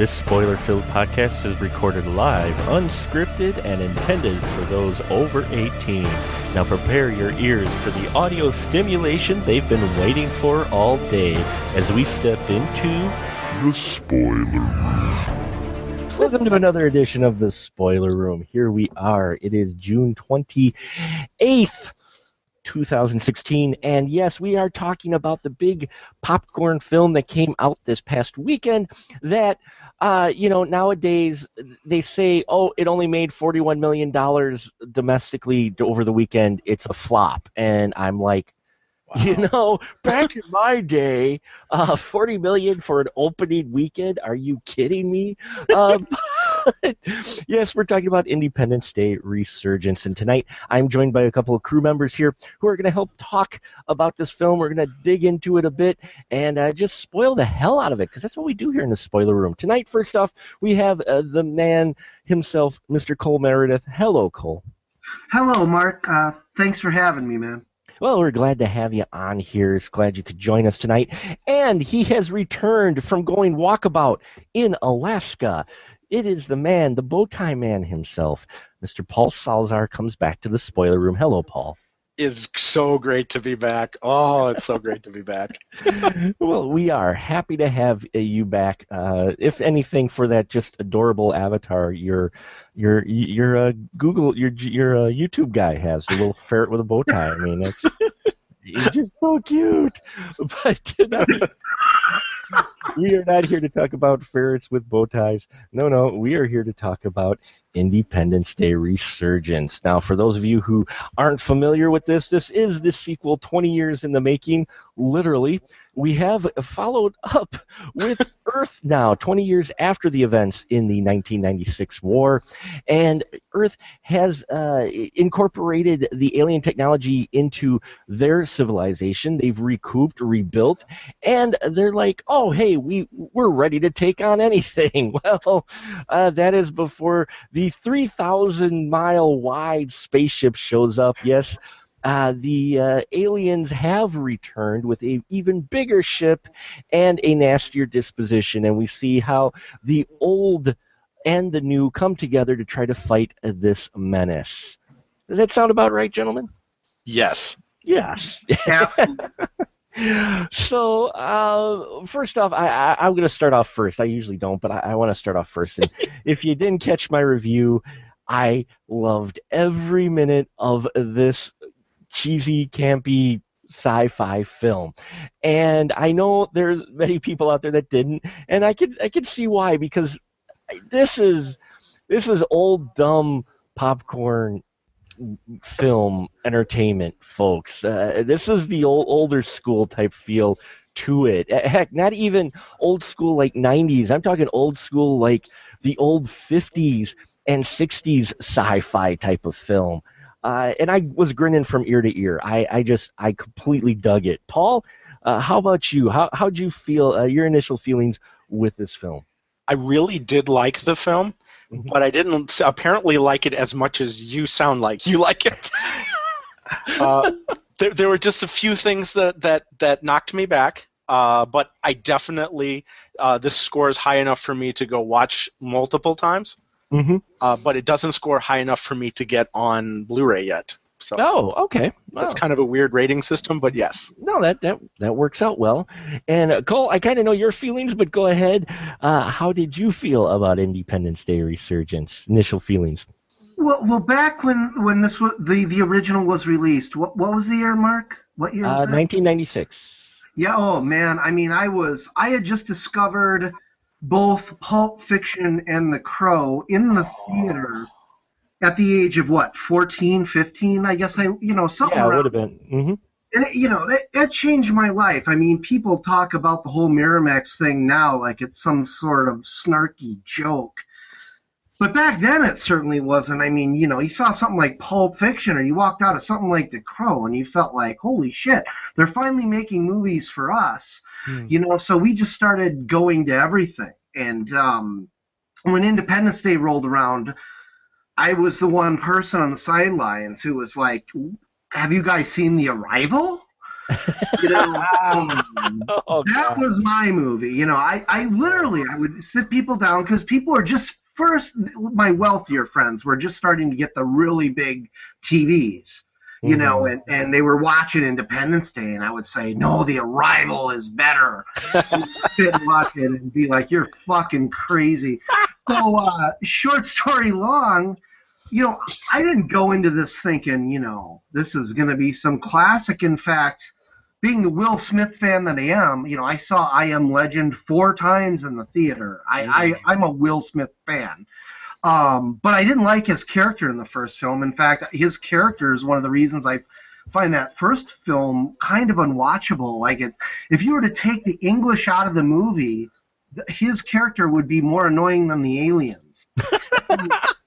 This spoiler filled podcast is recorded live, unscripted, and intended for those over 18. Now prepare your ears for the audio stimulation they've been waiting for all day as we step into The spoiler room. Welcome to another edition of the Spoiler Room. Here we are. It is June 28th, 2016. And yes, we are talking about the big popcorn film that came out this past weekend that, uh, you know, nowadays they say, oh, it only made $41 million domestically over the weekend. It's a flop. And I'm like, you know, back in my day, uh, forty million for an opening weekend. Are you kidding me? Um, yes, we're talking about Independence Day resurgence, and tonight I'm joined by a couple of crew members here who are going to help talk about this film. We're going to dig into it a bit and uh, just spoil the hell out of it because that's what we do here in the spoiler room. Tonight, first off, we have uh, the man himself, Mr. Cole Meredith. Hello, Cole. Hello, Mark. Uh, thanks for having me, man. Well, we're glad to have you on here. It's glad you could join us tonight. And he has returned from going walkabout in Alaska. It is the man, the bow tie man himself. Mr. Paul Salzar comes back to the spoiler room. Hello, Paul. is so great to be back. Oh, it's so great to be back. well, we are happy to have uh, you back. Uh, if anything, for that just adorable avatar your your your uh, Google your your uh, YouTube guy has a little ferret with a bow tie. I mean, it's he's just so cute. But tonight, we are not here to talk about ferrets with bow ties. No, no, we are here to talk about Independence Day Resurgence. Now, for those of you who aren't familiar with this, this is the sequel 20 years in the making, literally. We have followed up with Earth now, 20 years after the events in the 1996 war. And Earth has uh, incorporated the alien technology into their civilization. They've recouped, rebuilt, and they're like, oh, hey, we, we're ready to take on anything. Well, uh, that is before the 3,000 mile wide spaceship shows up. Yes, uh, the uh, aliens have returned with a even bigger ship and a nastier disposition, and we see how the old and the new come together to try to fight this menace. Does that sound about right, gentlemen? Yes. Yes. Absolutely. so uh, first off, I, I, I'm going to start off first. I usually don't, but I, I want to start off first. And if you didn't catch my review, I loved every minute of this cheesy, campy sci-fi film. And I know there's many people out there that didn't, and I could I could see why because this is this is old dumb popcorn film entertainment, folks. Uh, this is the old older school type feel to it. Uh, Heck, not even old school like 90s. I'm talking old school like the old 50s and 60s sci-fi type of film. Uh, and I was grinning from ear to ear. I, I just, I completely dug it. Paul, uh, how about you? How, how'd you feel, uh, your initial feelings with this film? I really did like the film, Mhm. but I didn't apparently like it as much as you sound like you like it. uh, there, there were just a few things that, that, that knocked me back. Uh, but I definitely uh, this score is high enough for me to go watch multiple times. Mm-hmm. Uh, but it doesn't score high enough for me to get on Blu-ray yet. So Oh, okay. that's kind of a weird rating system, but yes. No, that that that works out well. And uh, Cole, I kind of know your feelings, but go ahead. Uh, how did you feel about Independence Day Resurgence? Initial feelings. well, well, back when when this was the the original was released, what what was the year, Mark? What year Uh, 1996. Yeah. Oh man. I mean, I was I had just discovered both Pulp Fiction and The Crow in the theater at the age of what 14, 15, I guess I you know something Yeah, it would have been. hmm and it, you know it, it changed my life. I mean, people talk about the whole Miramax thing now like it's some sort of snarky joke, but back then it certainly wasn't. I mean, you know, you saw something like Pulp Fiction, or you walked out of something like The Crow, and you felt like, holy shit, they're finally making movies for us. Hmm. You know, so we just started going to everything, and um, when Independence Day rolled around. I was the one person on the sidelines who was like, have you guys seen The Arrival? You know, um, Oh, that was my movie. You know, I, I literally I would sit people down because people are just first my wealthier friends were just starting to get the really big TVs. You know, and, and they were watching Independence Day, and I would say, "No, The Arrival is better." and watch it and be like, "You're fucking crazy." so, uh, short story long, you know, I didn't go into this thinking, you know, this is going to be some classic. In fact, being the Will Smith fan that I am, you know, I saw I Am Legend four times in the theater. I, I I'm a Will Smith fan. Um, but I didn't like his character in the first film. In fact, his character is one of the reasons I find that first film kind of unwatchable. Like it, if you were to take the English out of the movie, his character would be more annoying than the aliens.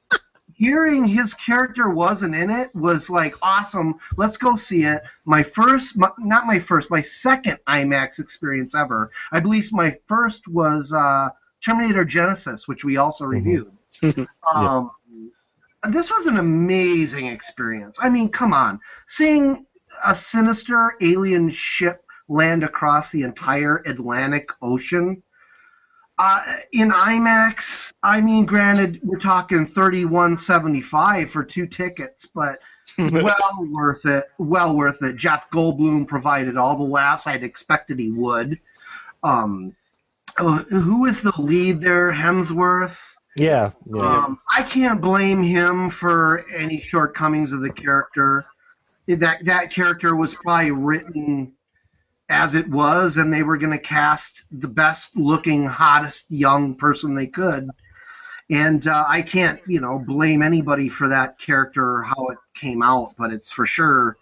Hearing his character wasn't in it was like awesome. Let's go see it. My first, my, not my first, my second IMAX experience ever. I believe my first was uh, Terminator Genisys, which we also reviewed. um, This was an amazing experience. I mean, come on, seeing a sinister alien ship land across the entire Atlantic Ocean. Uh, in IMAX, I mean, granted, we're talking thirty-one seventy-five for two tickets, but well worth it. Well worth it. Jeff Goldblum provided all the laughs I'd expected he would. Um, who is the lead there? Hemsworth. Yeah. yeah. Um, I can't blame him for any shortcomings of the character. That that character was probably written as it was, and they were going to cast the best looking, hottest young person they could. And uh, I can't, you know, blame anybody for that character or how it came out, but it's for sure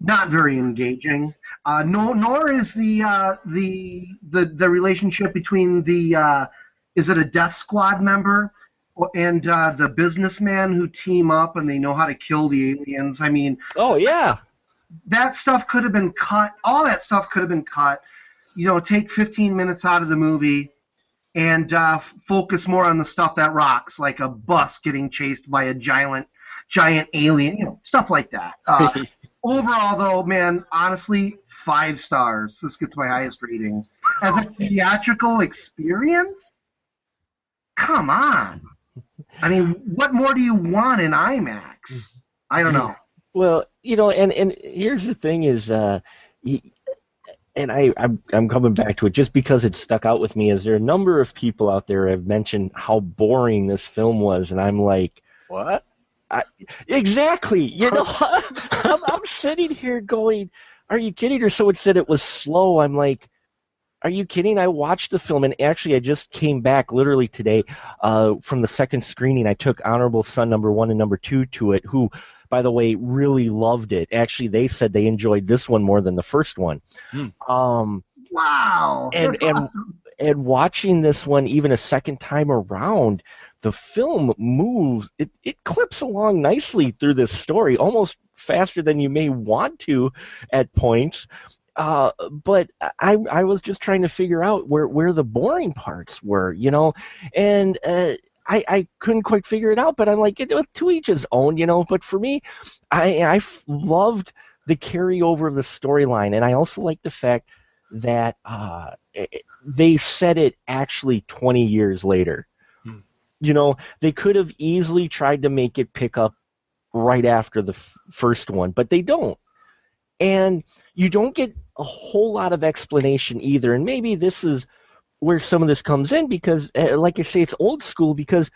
not very engaging. Uh, no, nor is the uh, the the the relationship between the uh, is it a Death Squad member and uh, the businessman who team up and they know how to kill the aliens. I mean, oh yeah. That stuff could have been cut. All that stuff could have been cut. You know, take 15 minutes out of the movie and uh, focus more on the stuff that rocks, like a bus getting chased by a giant, giant alien. You know, stuff like that. Uh, overall, though, man, honestly, five stars. This gets my highest rating as a theatrical experience. Come on. I mean, what more do you want in IMAX? I don't know. Well, you know, and and here's the thing is, uh, and I I'm, I'm coming back to it just because it stuck out with me. Is there a number of people out there have mentioned how boring this film was, and I'm like, What? I, exactly. You know, I'm, I'm sitting here going, are you kidding? Or someone said it was slow. I'm like. Are you kidding? I watched the film, and actually, I just came back literally today uh, from the second screening. I took Honorable Son number one and number two to it, who by the way, really loved it. Actually, they said they enjoyed this one more than the first one. Hmm. Um, Wow. And- That's and- awesome. and watching this one even a second time around, the film moves. It it clips along nicely through this story, almost faster than you may want to at points. Uh, but I I was just trying to figure out where where the boring parts were, you know, and uh, I I couldn't quite figure it out. But I'm like, it, to each his own, you know. But for me, I, I loved the carryover of the storyline, and I also like the fact that uh, it- they said it actually 20 years later. Hmm. You know, they could have easily tried to make it pick up right after the f- first one, but they don't. And you don't get a whole lot of explanation either. And maybe this is where some of this comes in because, uh, like I say, it's old school because.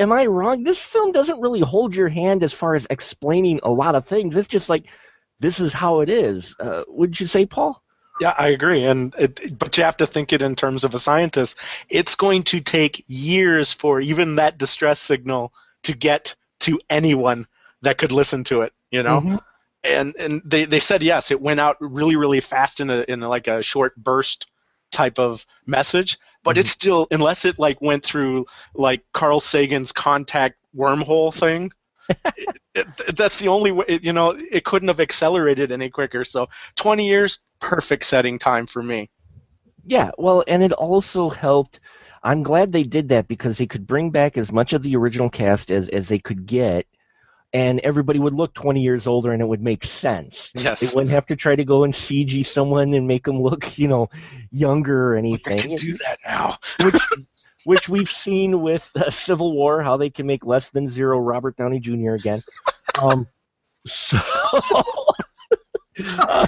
Am I wrong? This film doesn't really hold your hand as far as explaining a lot of things. It's just like, this is how it is. Uh, would you say, Paul? Yeah, I agree, and it, but you have to think it in terms of a scientist. It's going to take years for even that distress signal to get to anyone that could listen to it. You know, Mhm. and and they, they said yes, it went out really really fast in a in like a short burst type of message, but it's mm-hmm. still unless it like went through like Carl Sagan's contact wormhole thing. it, it, that's the only way. It, you know, it couldn't have accelerated any quicker. So 20 years, perfect setting time for me. Yeah, well, and it also helped. I'm glad they did that because they could bring back as much of the original cast as as they could get, and everybody would look 20 years older and it would make sense. Yes. They wouldn't have to try to go and CG someone and make them look, you know, younger or They anything. can do that now. which which we've seen with uh, Civil War, how they can make less than zero Robert Downey Jr. again. Um, so, uh,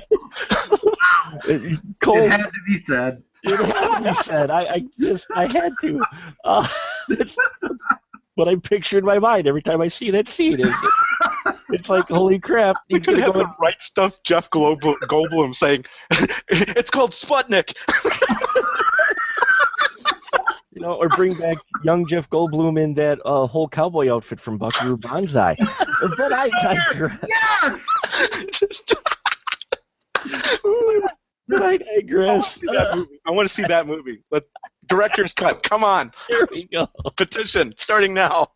Cole, It had to be said. it had to be said. I, I just I had to. Uh, that's what I picture in my mind every time I see that scene. Is it's like holy crap! We could have the right stuff Jeff Goldblum, Goldblum saying, it's called Sputnik. you know, or bring back young Jeff Goldblum in that uh, whole cowboy outfit from Buckaroo Banzai. But I digress. Just- But I I want to digress. see that movie. I want to see that movie. Let, director's cut. Come on. Here we go. Petition starting now.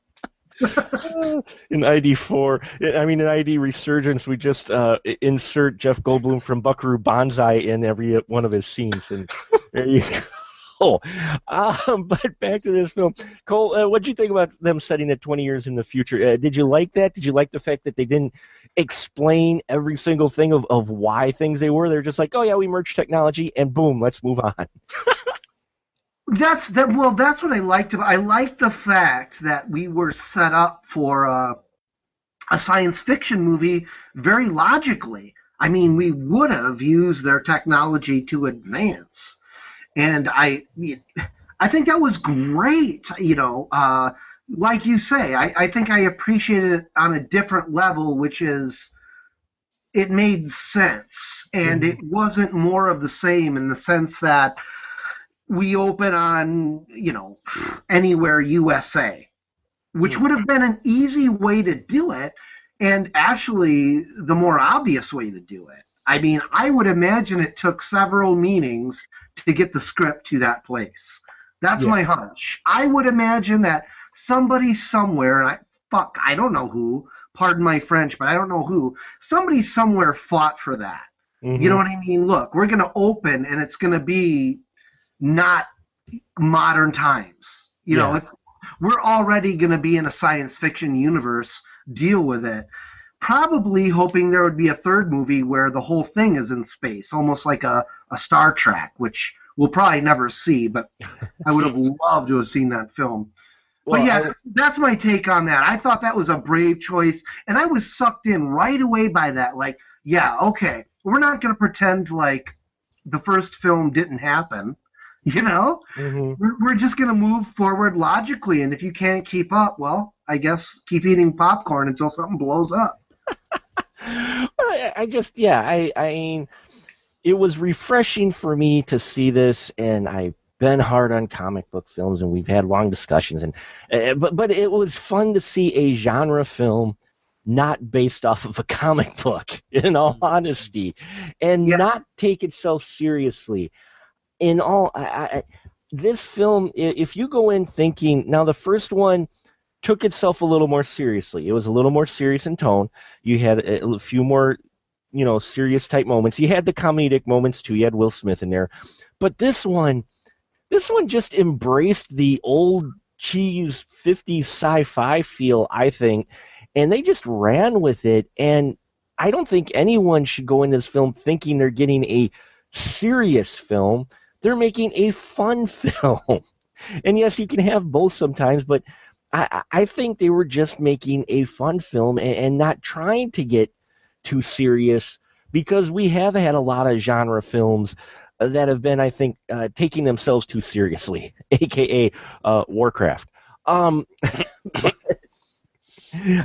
in ID4, I mean, in ID Resurgence, we just uh, insert Jeff Goldblum from Buckaroo Banzai in every one of his scenes, and there you go. Um, but back to this film, Cole. Uh, what did you think about them setting it 20 years in the future? Uh, did you like that? Did you like the fact that they didn't explain every single thing of, of why things they were? They're just like, oh yeah, we merged technology, and boom, let's move on. That's that. Well, that's what I liked about. I liked the fact that we were set up for a, a science fiction movie very logically. I mean, we would have used their technology to advance, and I, I think that was great. You know, uh, like you say, I, I think I appreciated it on a different level, which is it made sense, and it wasn't more of the same in the sense that we open on, you know, anywhere USA, which would have been an easy way to do it, and actually the more obvious way to do it. I mean, I would imagine it took several meanings to get the script to that place. That's Yeah. my hunch. I would imagine that somebody somewhere, and I, fuck, I don't know who, pardon my French, but I don't know who, somebody somewhere fought for that. You mm-hmm. know what I mean? Look, we're going to open and it's going to be not modern times. You know, it's, we're already going to be in a science fiction universe. Deal with it. Probably hoping there would be a third movie where the whole thing is in space, almost like a, a Star Trek, which we'll probably never see, but I would have loved to have seen that film. Well, but yeah, I- that's my take on that. I thought that was a brave choice, and I was sucked in right away by that. Like, yeah, okay, we're not going to pretend like the first film didn't happen. You know, Mhm. we're, we're just going to move forward logically, and if you can't keep up, well, I guess keep eating popcorn until something blows up. I, I just yeah I I mean it was refreshing for me to see this and I've been hard on comic book films and we've had long discussions and uh, but but it was fun to see a genre film not based off of a comic book in all honesty and Yeah. not take itself seriously in all I, I, this film, if you go in thinking now the first one took itself a little more seriously. It was a little more serious in tone. You had a, few more you know serious type moments. You had the comedic moments too. You had will smith in there. But this one this one just embraced the old cheese 50s sci-fi feel i think and they just ran with it. And i don't think anyone should go in this film thinking they're getting a serious film they're making a fun film and yes you can have both sometimes but i, I think they were just making a fun film and, and not trying to get too serious because we have had a lot of genre films uh, that have been, I think, uh, taking themselves too seriously, aka uh, Warcraft. Um,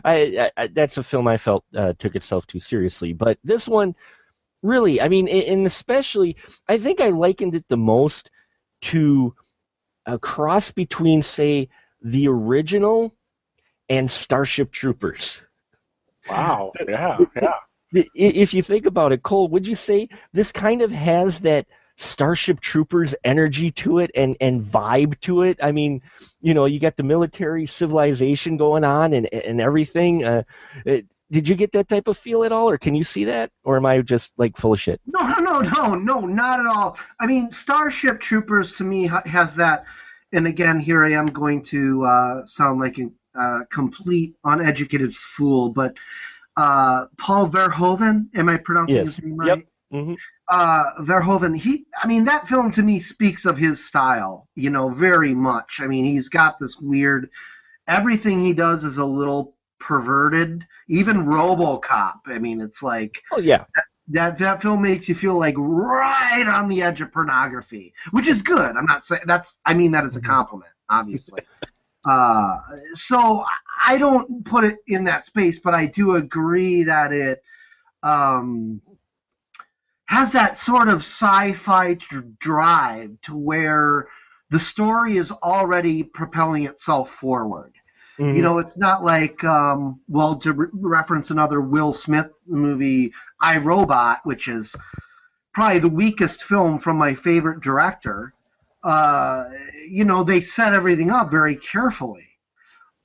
I, I, that's a film I felt uh, took itself too seriously, but this one, really, I mean, and especially, I think I likened it the most to a cross between, say, the original and Starship Troopers. Wow. Yeah. Yeah. If you think about it, Cole, would you say this kind of has that Starship Troopers energy to it and, and vibe to it? I mean, you know, you got the military civilization going on and and everything. Uh, it, did you get that type of feel at all, or can you see that, or am I just like full of shit? No, no, no, no, no, not at all. I mean, Starship Troopers to me has that, and again, here I am going to uh, sound like a, a complete uneducated fool, but uh, Paul Verhoeven, am I pronouncing Yes. his name Yep. right? hmm uh, Verhoeven, he, I mean, that film to me speaks of his style, you know, very much. I mean, he's got this weird, everything he does is a little perverted. Even RoboCop, I mean, it's like Oh yeah. that. That film makes you feel like right on the edge of pornography, which is good. I'm not saying that's. I mean that as a compliment, obviously. uh, so I don't put it in that space, but I do agree that it. Um, has that sort of sci-fi dr- drive to where the story is already propelling itself forward. Mhm. You know, it's not like, um, well, to re- reference another Will Smith movie, I Robot, which is probably the weakest film from my favorite director. Uh, you know, they set everything up very carefully.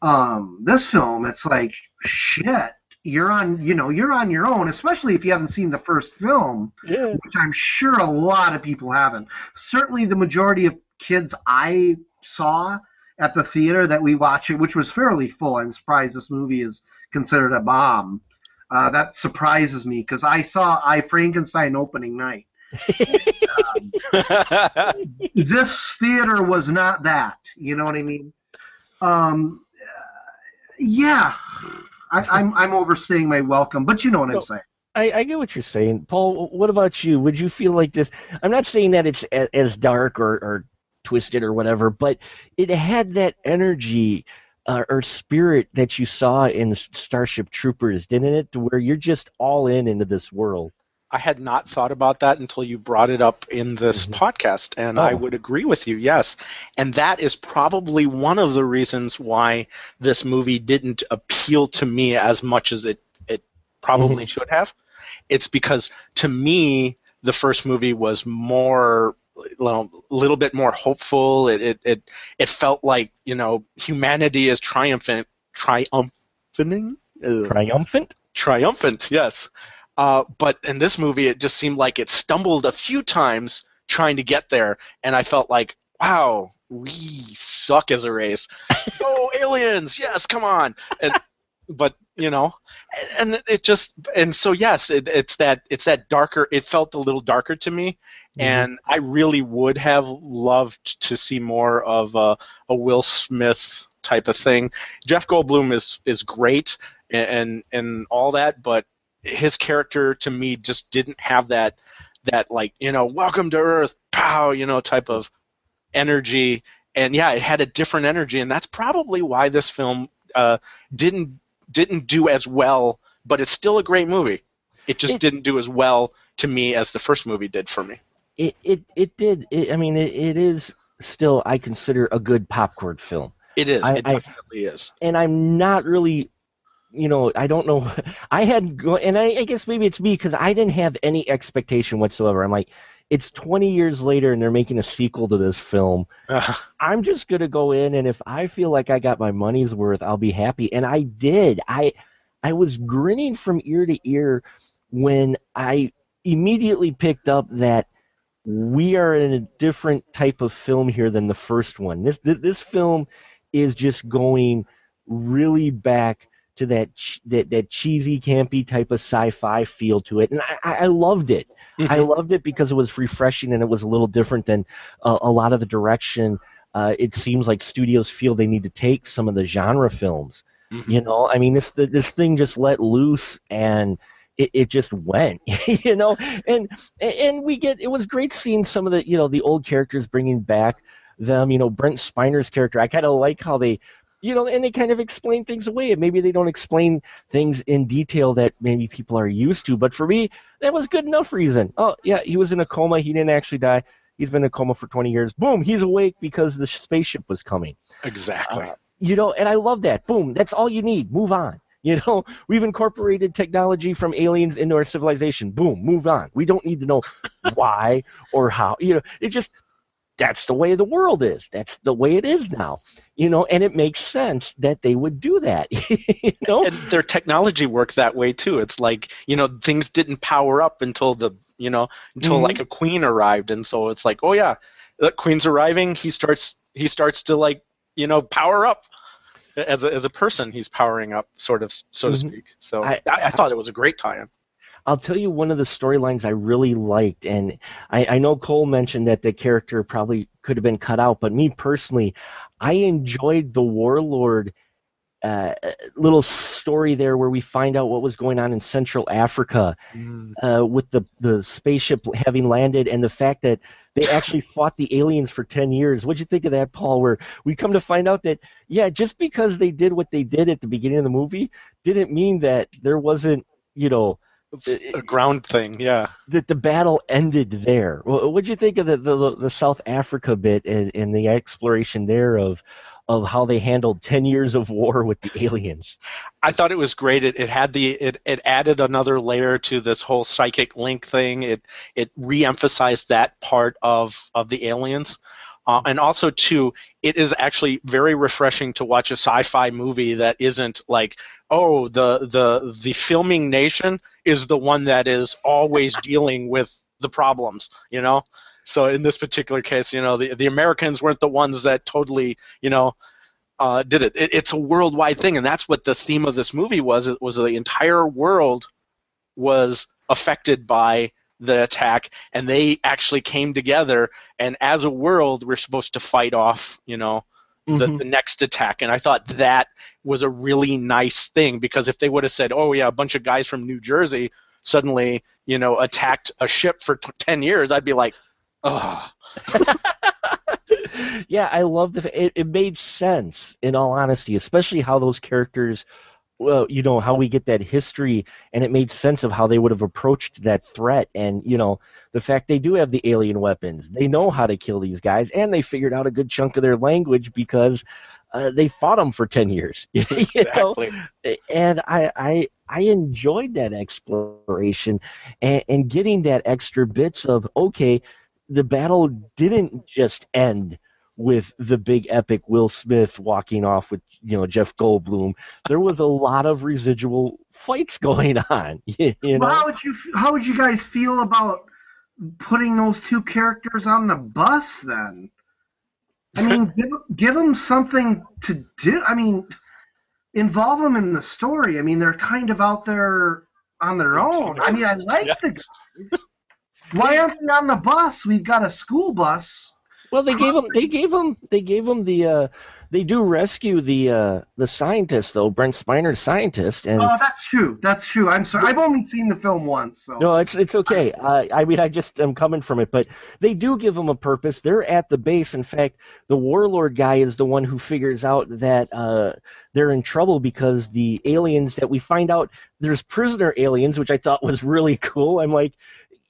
Um, this film, it's like shit. You're on, you know, you're on your own, especially if you haven't seen the first film yeah. which I'm sure a lot of people haven't. Certainly, the majority of kids I saw at the theater that we watched it, which was fairly full. I'm surprised this movie is considered a bomb. Uh, that surprises me because I saw I Frankenstein opening night. This theater was not that. You know what I mean? Um, uh, yeah, I, I'm I'm overstaying my welcome, but you know what I'm saying. I, I get what you're saying, Paul. What about you? Would you feel like this? I'm not saying that it's a- as dark or, or twisted or whatever, but it had that energy uh, or spirit that you saw in Starship Troopers, didn't it? To where you're just all in into this world. I had not thought about that until you brought it up in this Mhm. podcast, and I Oh. would agree with you, yes. And that is probably one of the reasons why this movie didn't appeal to me as much as it, it probably should have. It's because, to me, the first movie was more, a little bit more hopeful. It, it, it, it felt like, you know, humanity is triumphant, triumphing? Triumphant. triumphant, yes. Uh, but in this movie, it just seemed like it stumbled a few times trying to get there, and I felt like, wow, we suck as a race. oh, aliens, yes, come on. And, but you know, and it just, and so yes, it, it's that, it's that darker. It felt a little darker to me, and I really would have loved to see more of a, a Will Smith type of thing. Jeff Goldblum is is great and and, and all that, but his character to me just didn't have that that like you know welcome to Earth, pow, you know type of energy. And yeah, it had a different energy, and that's probably why this film uh, didn't didn't do as well. But it's still a great movie. It just It- didn't do as well to me as the first movie did for me. It it it did. It, I mean, it, it is still I consider a good popcorn film. It is. I- it I- definitely is. and I'm not really, you know, I don't know. I had, go, and I, I guess maybe it's me because I didn't have any expectation whatsoever. I'm like, it's 20 years later and they're making a sequel to this film. Uh, I'm just gonna go in, and if I feel like I got my money's worth, I'll be happy. And I did. I, I was grinning from ear to ear when I immediately picked up that we are in a different type of film here than the first one. This this film is just going really back to that that that cheesy, campy type of sci-fi feel to it, and I, I loved it. I loved it because it was refreshing and it was a little different than uh, a lot of the direction. Uh, it seems like studios feel they need to take some of the genre films. Mhm. You know, I mean, this this thing just let loose and it, it just went. you know, and and we get it was great seeing some of the you know the old characters bringing back them. You know, Brent Spiner's character. I kind of like how they. You know, and they kind of explain things away. And maybe they don't explain things in detail that maybe people are used to. But for me, that was good enough reason. Oh, yeah, he was in a coma. He didn't actually die. He's been in a coma for 20 years. Boom, he's awake because the spaceship was coming. exactly. Uh, you know, and I love that. Boom, that's all you need. Move on. You know, we've incorporated technology from aliens into our civilization. Boom, move on. We don't need to know why or how. You know, it just that's the way the world is. That's the way it is now. You know, and it makes sense that they would do that. you know, and their technology worked that way too. It's like you know things didn't power up until the you know until Mhm. like a queen arrived, and so it's like oh yeah, the queen's arriving. He starts he starts to like you know power up. As a, as a person, he's powering up, sort of, so to Mhm. speak. So I- I, I, thought it was a great tie-in. I'll tell you one of the storylines I really liked, and I, I know Cole mentioned that the character probably could have been cut out, but me personally, I enjoyed the Warlord uh, little story there where we find out what was going on in Central Africa uh, with the the spaceship having landed and the fact that they actually fought the aliens for 10 years. What'd you think of that, Paul? Where we come to find out that, yeah, just because they did what they did at the beginning of the movie didn't mean that there wasn't, you know, It's a ground thing, yeah. that the battle ended there. Wha- What'd you think of the, the, the South Africa bit and, and the exploration there of, of how they handled 10 years of war with the aliens? I thought it was great. It, it had the it, it added another layer to this whole psychic link thing. It it re-emphasized that part of of the aliens, uh, and also too, it is actually very refreshing to watch a sci-fi movie that isn't like oh the the the filming nation is the one that is always dealing with the problems, you know. So in this particular case, you know, the the Americans weren't the ones that totally, you know, uh, did it. it. It's a worldwide thing, and that's what the theme of this movie was. It was the entire world was affected by the attack, and they actually came together. And as a world, we're supposed to fight off, you know, the, Mhm. the next attack. And I thought that was a really nice thing because if they would have said, "Oh yeah, a bunch of guys from New Jersey suddenly, you know, attacked a ship for t- ten years," I'd be like, "Oh, yeah, I love the. It, it made sense, in all honesty, especially how those characters, well, you know, how we get that history, and it made sense of how they would have approached that threat, and you know, the fact they do have the alien weapons, they know how to kill these guys, and they figured out a good chunk of their language because uh, they fought them for ten years. you know? exactly." and I, I I enjoyed that exploration and, and getting that extra bits of okay, the battle didn't just end with the big epic Will Smith walking off with you know Jeff Goldblum. There was a lot of residual fights going on. You, know, Well, how would you how would you guys feel about putting those two characters on the bus then? I mean, give give them something to do. I mean, involve them in the story. I mean, they're kind of out there on their own. I mean, I like Yeah. the guys. Why aren't they on the bus? We've got a school bus. well they gave them. they gave them. they gave them the uh, they do rescue the uh, the scientist though Brent Spiner's scientist and. Oh, that's true. That's true. I'm sorry. I've only seen the film once, so. No, it's it's okay. Uh, I mean, I just am coming from it, but they do give them a purpose. They're at the base. In fact, the warlord guy is the one who figures out that uh, they're in trouble because the aliens that we find out there's prisoner aliens, which I thought was really cool. I'm like,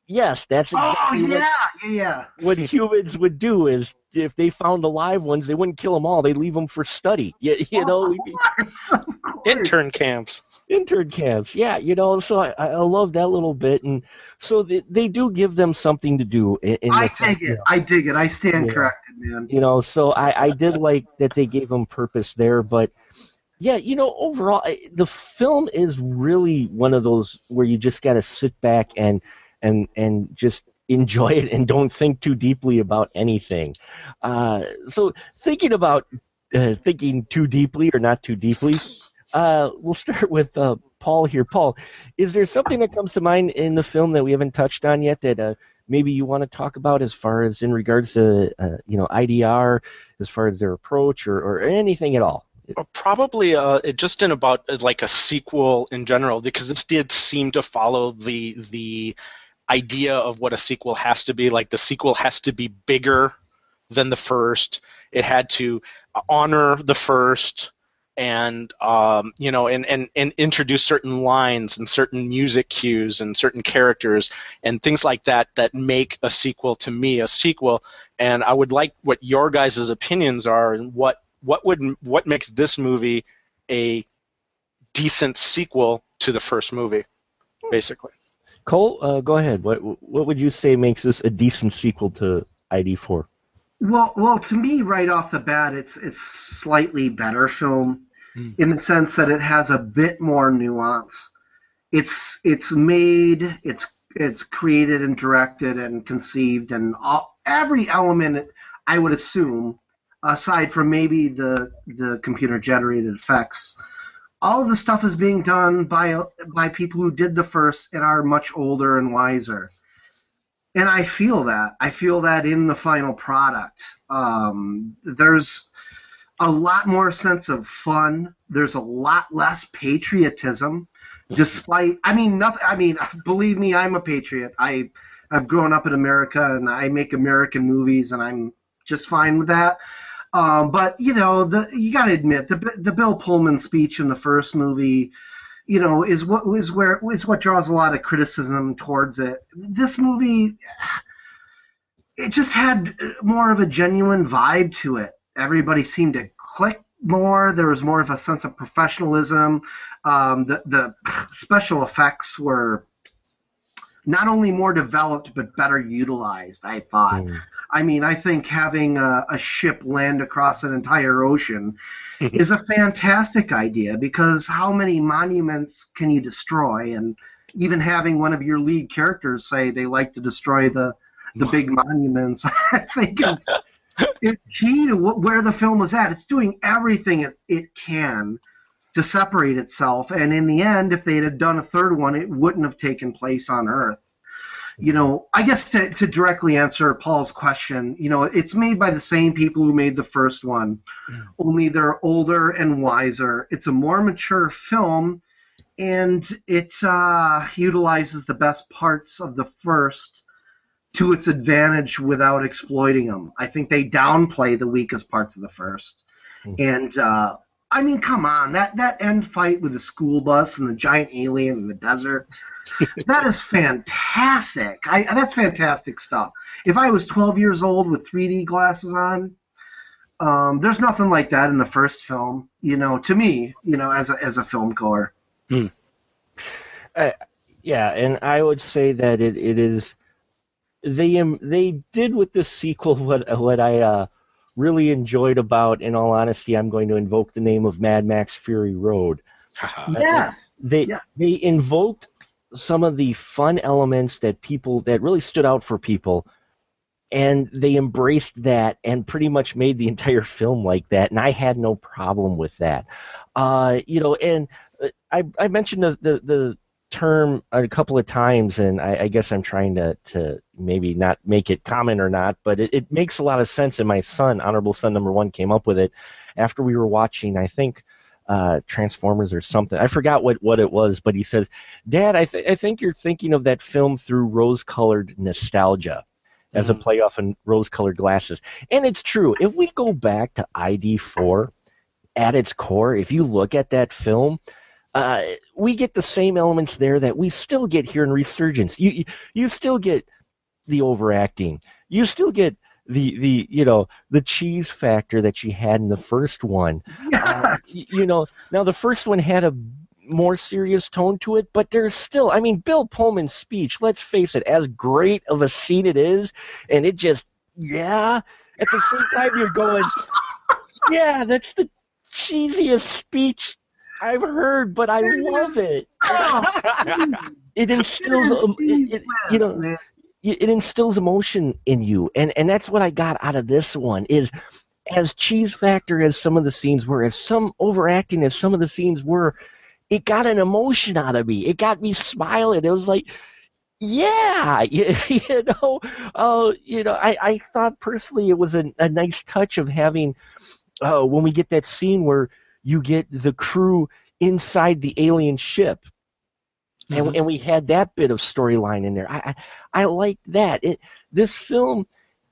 yes, that's Oh exactly what- yeah, yeah, yeah. what humans would do. Is if they found alive ones, they wouldn't kill them all. They'd leave them for study. You, you know, course, of course. Intern camps. intern camps. Yeah, you know, so I, I love that little bit, and so they, they do give them something to do. In, in I the dig it. I dig it. I stand Yeah. corrected, man. You know, so I, I did like that they gave them purpose there, but yeah, you know, overall, the film is really one of those where you just got to sit back and and and just enjoy it and don't think too deeply about anything. Uh, so thinking about uh, thinking too deeply or not too deeply, uh, we'll start with uh, Paul here. Paul, is there something that comes to mind in the film that we haven't touched on yet that uh, maybe you want to talk about as far as in regards to uh, you know IDR, as far as their approach or, or anything at all? Probably uh, just in about like a sequel in general, because this did seem to follow the the idea of what a sequel has to be. Like the sequel has to be bigger than the first. It had to honor the first, and um, you know, and, and and introduce certain lines and certain music cues and certain characters and things like that that make a sequel to me a sequel. And I would like what your guys' opinions are and what what would what makes this movie a decent sequel to the first movie, basically. Cole, uh, go ahead. What what would you say makes this a decent sequel to ID4? Well, well, to me, right off the bat, it's it's slightly better film Hmm. in the sense that it has a bit more nuance. It's it's made, it's it's created and directed and conceived and all, every element I would assume aside from maybe the the computer generated effects. All of the stuff is being done by by people who did the first and are much older and wiser. And I feel that. I feel that in the final product. Um, there's a lot more sense of fun. There's a lot less patriotism, despite. I mean, nothing. I mean, believe me, I'm a patriot. I I've grown up in America and I make American movies, and I'm just fine with that. Um, but you know, the you got to admit the the Bill Pullman speech in the first movie, you know, is what is where is what draws a lot of criticism towards it. This movie, it just had more of a genuine vibe to it. Everybody seemed to click more. There was more of a sense of professionalism. Um, the the special effects were not only more developed but better utilized. I thought. Mm. I mean, I think having a, a ship land across an entire ocean is a fantastic idea because how many monuments can you destroy? And even having one of your lead characters say they like to destroy the the big monuments, I think is is key to wh- where the film was at. It's doing everything it, it can to separate itself, and in the end, if they had done a third one, it wouldn't have taken place on Earth you know, I guess to, to directly answer Paul's question, you know, it's made by the same people who made the first one, only they're older and wiser. It's a more mature film, and it uh, utilizes the best parts of the first to its advantage without exploiting them. I think they downplay the weakest parts of the first, and uh, I mean, come on, that that end fight with the school bus and the giant alien in the desert that is fantastic. I, that's fantastic stuff. If I was 12 years old with 3D glasses on, um, there's nothing like that in the first film. You know, to me, you know, as a as a film goer. Hmm. Yeah, and I would say that it, it is they um, they did with this sequel what what I uh, really enjoyed about. In all honesty, I'm going to invoke the name of Mad Max Fury Road. Yes. They Yeah. they invoked some of the fun elements that people that really stood out for people, and they embraced that and pretty much made the entire film like that. And I had no problem with that. Uh, you know, and uh, I I mentioned the the, the term a couple of times, and I, I guess I'm trying to, to maybe not make it common or not, but it, it makes a lot of sense. And my son, Honorable Son Number One, came up with it after we were watching, I think, uh, Transformers or something. I forgot what, what it was, but he says, Dad, I, th- I think you're thinking of that film through rose colored nostalgia. As a play off on rose colored glasses. And it's true. If we go back to ID4, at its core, if you look at that film, uh, we get the same elements there that we still get here in Resurgence. You you, you still get the overacting. You still get the the you know the cheese factor that you had in the first one. Uh, y- you know now the first one had a more serious tone to it, but there's still I mean Bill Pullman's speech. Let's face it, as great of a scene it is, and it just yeah. At the same time, you're going, yeah, that's the cheesiest speech I've heard, but I love it. It instills, it, it, you know, it it instills emotion in you, and and that's what I got out of this one is as cheese factor as some of the scenes were, as some overacting as some of the scenes were, it got an emotion out of me. It got me smiling. It was like, yeah, you, you know, uh, you know, I, I thought personally it was a, a nice touch of having uh, when we get that scene where you get the crew inside the alien ship. And, Mhm. and we had that bit of storyline in there. I, I, I like that. It, this film,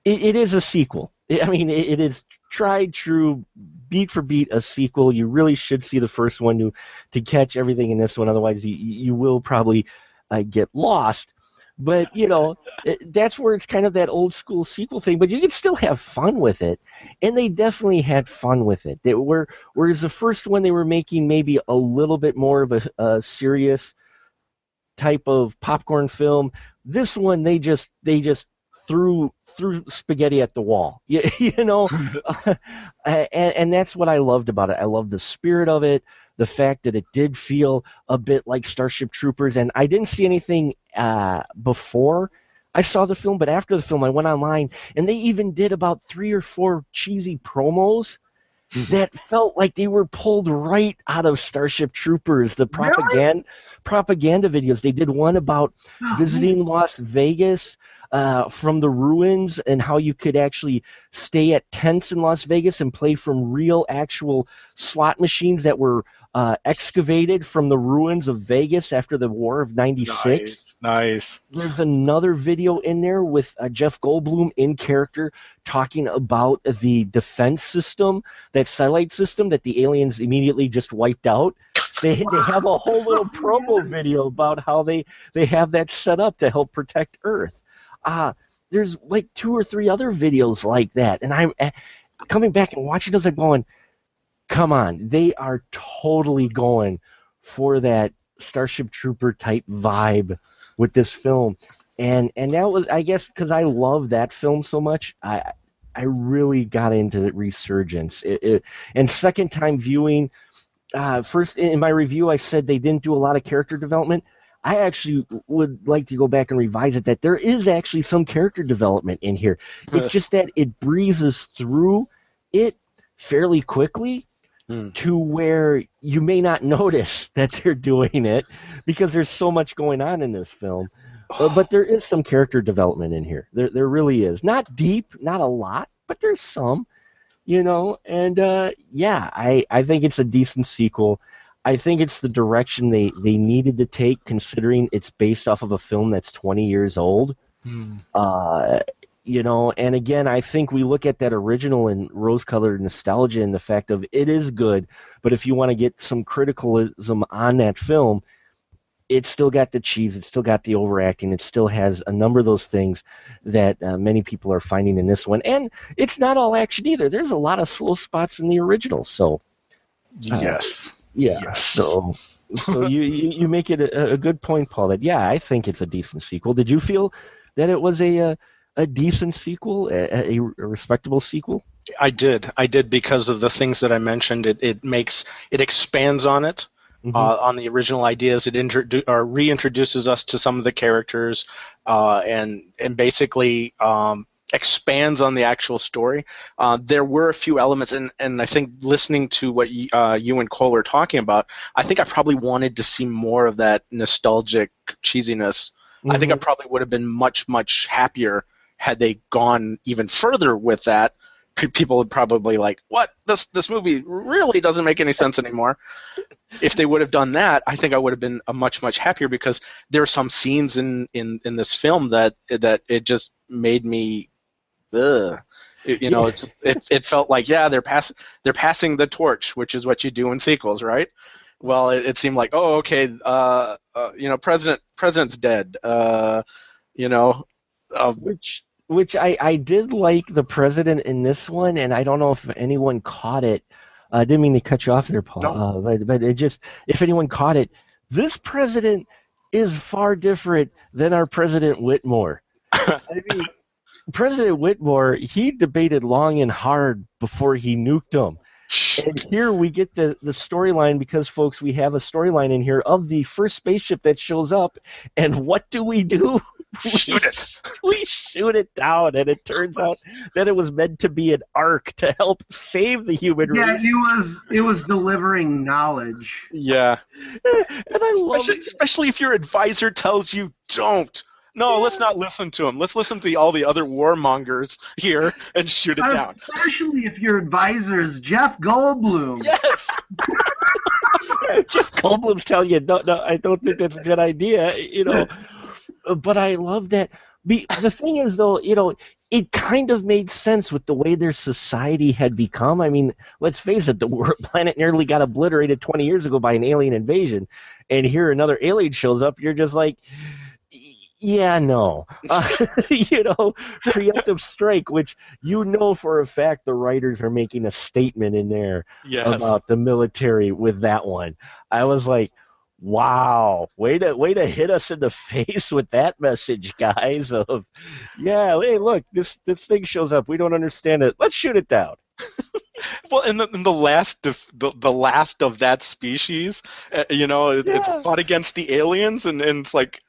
it, it is a sequel. I mean, it, it is tried true, beat for beat, a sequel. You really should see the first one to to catch everything in this one. Otherwise, you you will probably uh, get lost. But you know, it- that's where it's kind of that old school sequel thing. But you can still have fun with it, and they definitely had fun with it. They were whereas the first one they were making maybe a little bit more of a, a serious type of popcorn film. This one they just they just threw threw spaghetti at the wall. You, you know, and, and that's what I loved about it. I loved the spirit of it, the fact that it did feel a bit like Starship Troopers, and I didn't see anything uh, before I saw the film, but after the film, I went online and they even did about three or four cheesy promos that felt like they were pulled right out of Starship Troopers, the Really? propaganda propaganda videos. They did one about Oh, visiting Las Vegas uh, from the ruins and how you could actually stay at tents in Las Vegas and play from real, actual slot machines that were uh, excavated from the ruins of Vegas after the War of '96. Nice. Nice. There's another video in there with uh, Jeff Goldblum in character talking about the defense system, that satellite system that the aliens immediately just wiped out. They, they have a whole little promo video about how they, they have that set up to help protect Earth. Uh, there's like two or three other videos like that, and I'm uh, coming back and watching those. I'm going, come on, they are totally going for that Starship Trooper type vibe with this film, and and that was I guess because I love that film so much, I I really got into the resurgence. It, it, and second time viewing, uh, first in my review I said they didn't do a lot of character development. I actually would like to go back and revise it that there is actually some character development in here. It's just that it breezes through it fairly quickly Hmm. to where you may not notice that they're doing it because there's so much going on in this film. Uh, but there is some character development in here. There, there really is. Not deep, not a lot, but there's some, you know. And uh, yeah, I, I think it's a decent sequel. I think it's the direction they, they needed to take, considering it's based off of a film that's 20 years old. Hmm. Uh, you know, and again, I think we look at that original and rose-colored nostalgia and the fact of it is good, but if you want to get some criticalism on that film, it's still got the cheese, it's still got the overacting, it still has a number of those things that uh, many people are finding in this one, and it's not all action either. There's a lot of slow spots in the original, so Yes. yeah, Yes. so. So you, you, you make it a, a good point, Paul. That yeah, I think it's a decent sequel. Did you feel that it was a uh, a decent sequel, a, a, respectable sequel? I did. I did because of the things that I mentioned. It it makes it expands on it. Mhm. Uh, on the original ideas, it introdu- or reintroduces us to some of the characters, uh, and and basically um, expands on the actual story. Uh, there were a few elements, and, and I think listening to what y- uh, you and Cole were talking about, I think I probably wanted to see more of that nostalgic cheesiness. I think I Mhm. probably would have been much much happier had they gone even further with that. Pe- people would probably like, "What? This this movie really doesn't make any sense anymore." if they would have done that, I think I would have been a much much happier because there are some scenes in in in this film that that it just made me, ugh. You know, it, it it felt like yeah they're pass they're passing the torch, which is what you do in sequels, right? Well, it, it seemed like oh okay, uh, uh, you know, president president's dead, uh, you know, uh, which which I, I did like the president in this one, and I don't know if anyone caught it. I didn't mean to cut you off there, Paul. No. Uh, but but it just if anyone caught it, this president is far different than our President Whitmore. I mean, President Whitmore he debated long and hard before he nuked him. And here we get the, the storyline because, folks, we have a storyline in here of the first spaceship that shows up, and what do we do? shoot it. we shoot it down, and it turns out that it was meant to be an ark to help save the human race. Yeah, it was it was delivering knowledge. Yeah. And I love especially, especially if your advisor tells you don't. No, let's not listen to him. Let's listen to all the other warmongers here and shoot it down. Especially if your advisor is Jeff Goldblum. Yes. Jeff Goldblum's telling you, no, no, I don't think that's a good idea, you know. But I love that. The thing is, though, you know, it kind of made sense with the way their society had become. I mean, let's face it, the world, planet nearly got obliterated 20 years ago by an alien invasion, and here another alien shows up. You're just like, yeah, no. Uh, you know, preemptive strike, which you know for a fact the writers are making a statement in there Yes. about the military with that one. I was like, wow, way to way to hit us in the face with that message, guys. Of yeah, hey, look, this this thing shows up. We don't understand it. Let's shoot it down. Well, and the, and the last of the, the last of that species, uh, you know, it, Yeah. it's fought against the aliens, and, and it's like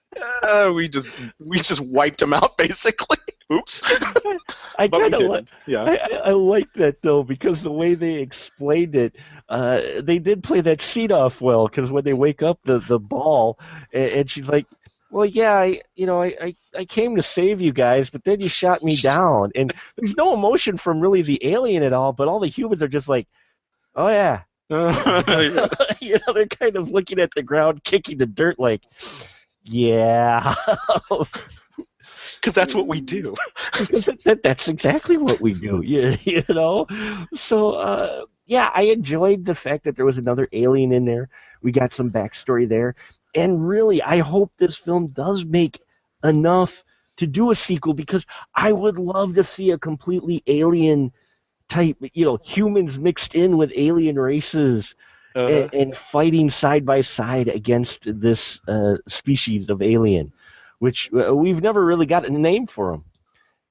Uh, we just we just wiped them out basically. Oops. I kind of like. Yeah. I, I, I like that though because the way they explained it, uh, they did play that scene off well. Because when they wake up the the ball, and, and she's like, "Well, yeah, I, you know, I, I I came to save you guys, but then you shot me down." And there's no emotion from really the alien at all, but all the humans are just like, "Oh yeah." Yeah. you know, they're kind of looking at the ground, kicking the dirt, like, "Yeah." Because that's what we do. that, that's exactly what we do. You, you know, so uh, yeah, I enjoyed the fact that there was another alien in there. We got some backstory there, and really, I hope this film does make enough to do a sequel because I would love to see a completely alien type, you know, humans mixed in with alien races Uh, and, and fighting side by side against this uh, species of alien, which uh, we've never really got a name for them,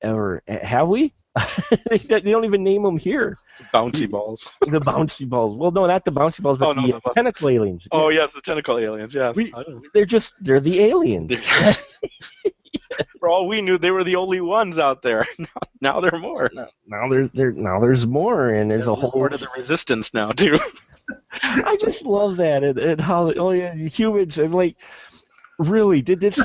ever have we? they don't even name them here. bouncy balls. The bouncy balls. Well, no, not the bouncy balls, but Oh, no, the the tentacle aliens. Oh yes, the tentacle aliens. Yes. They're just they're the aliens. For all we knew, they were the only ones out there. Now, now there are more. now there there now there's more, and there's a whole. part of the resistance now too. I just love that and, and how oh yeah humans and like really did this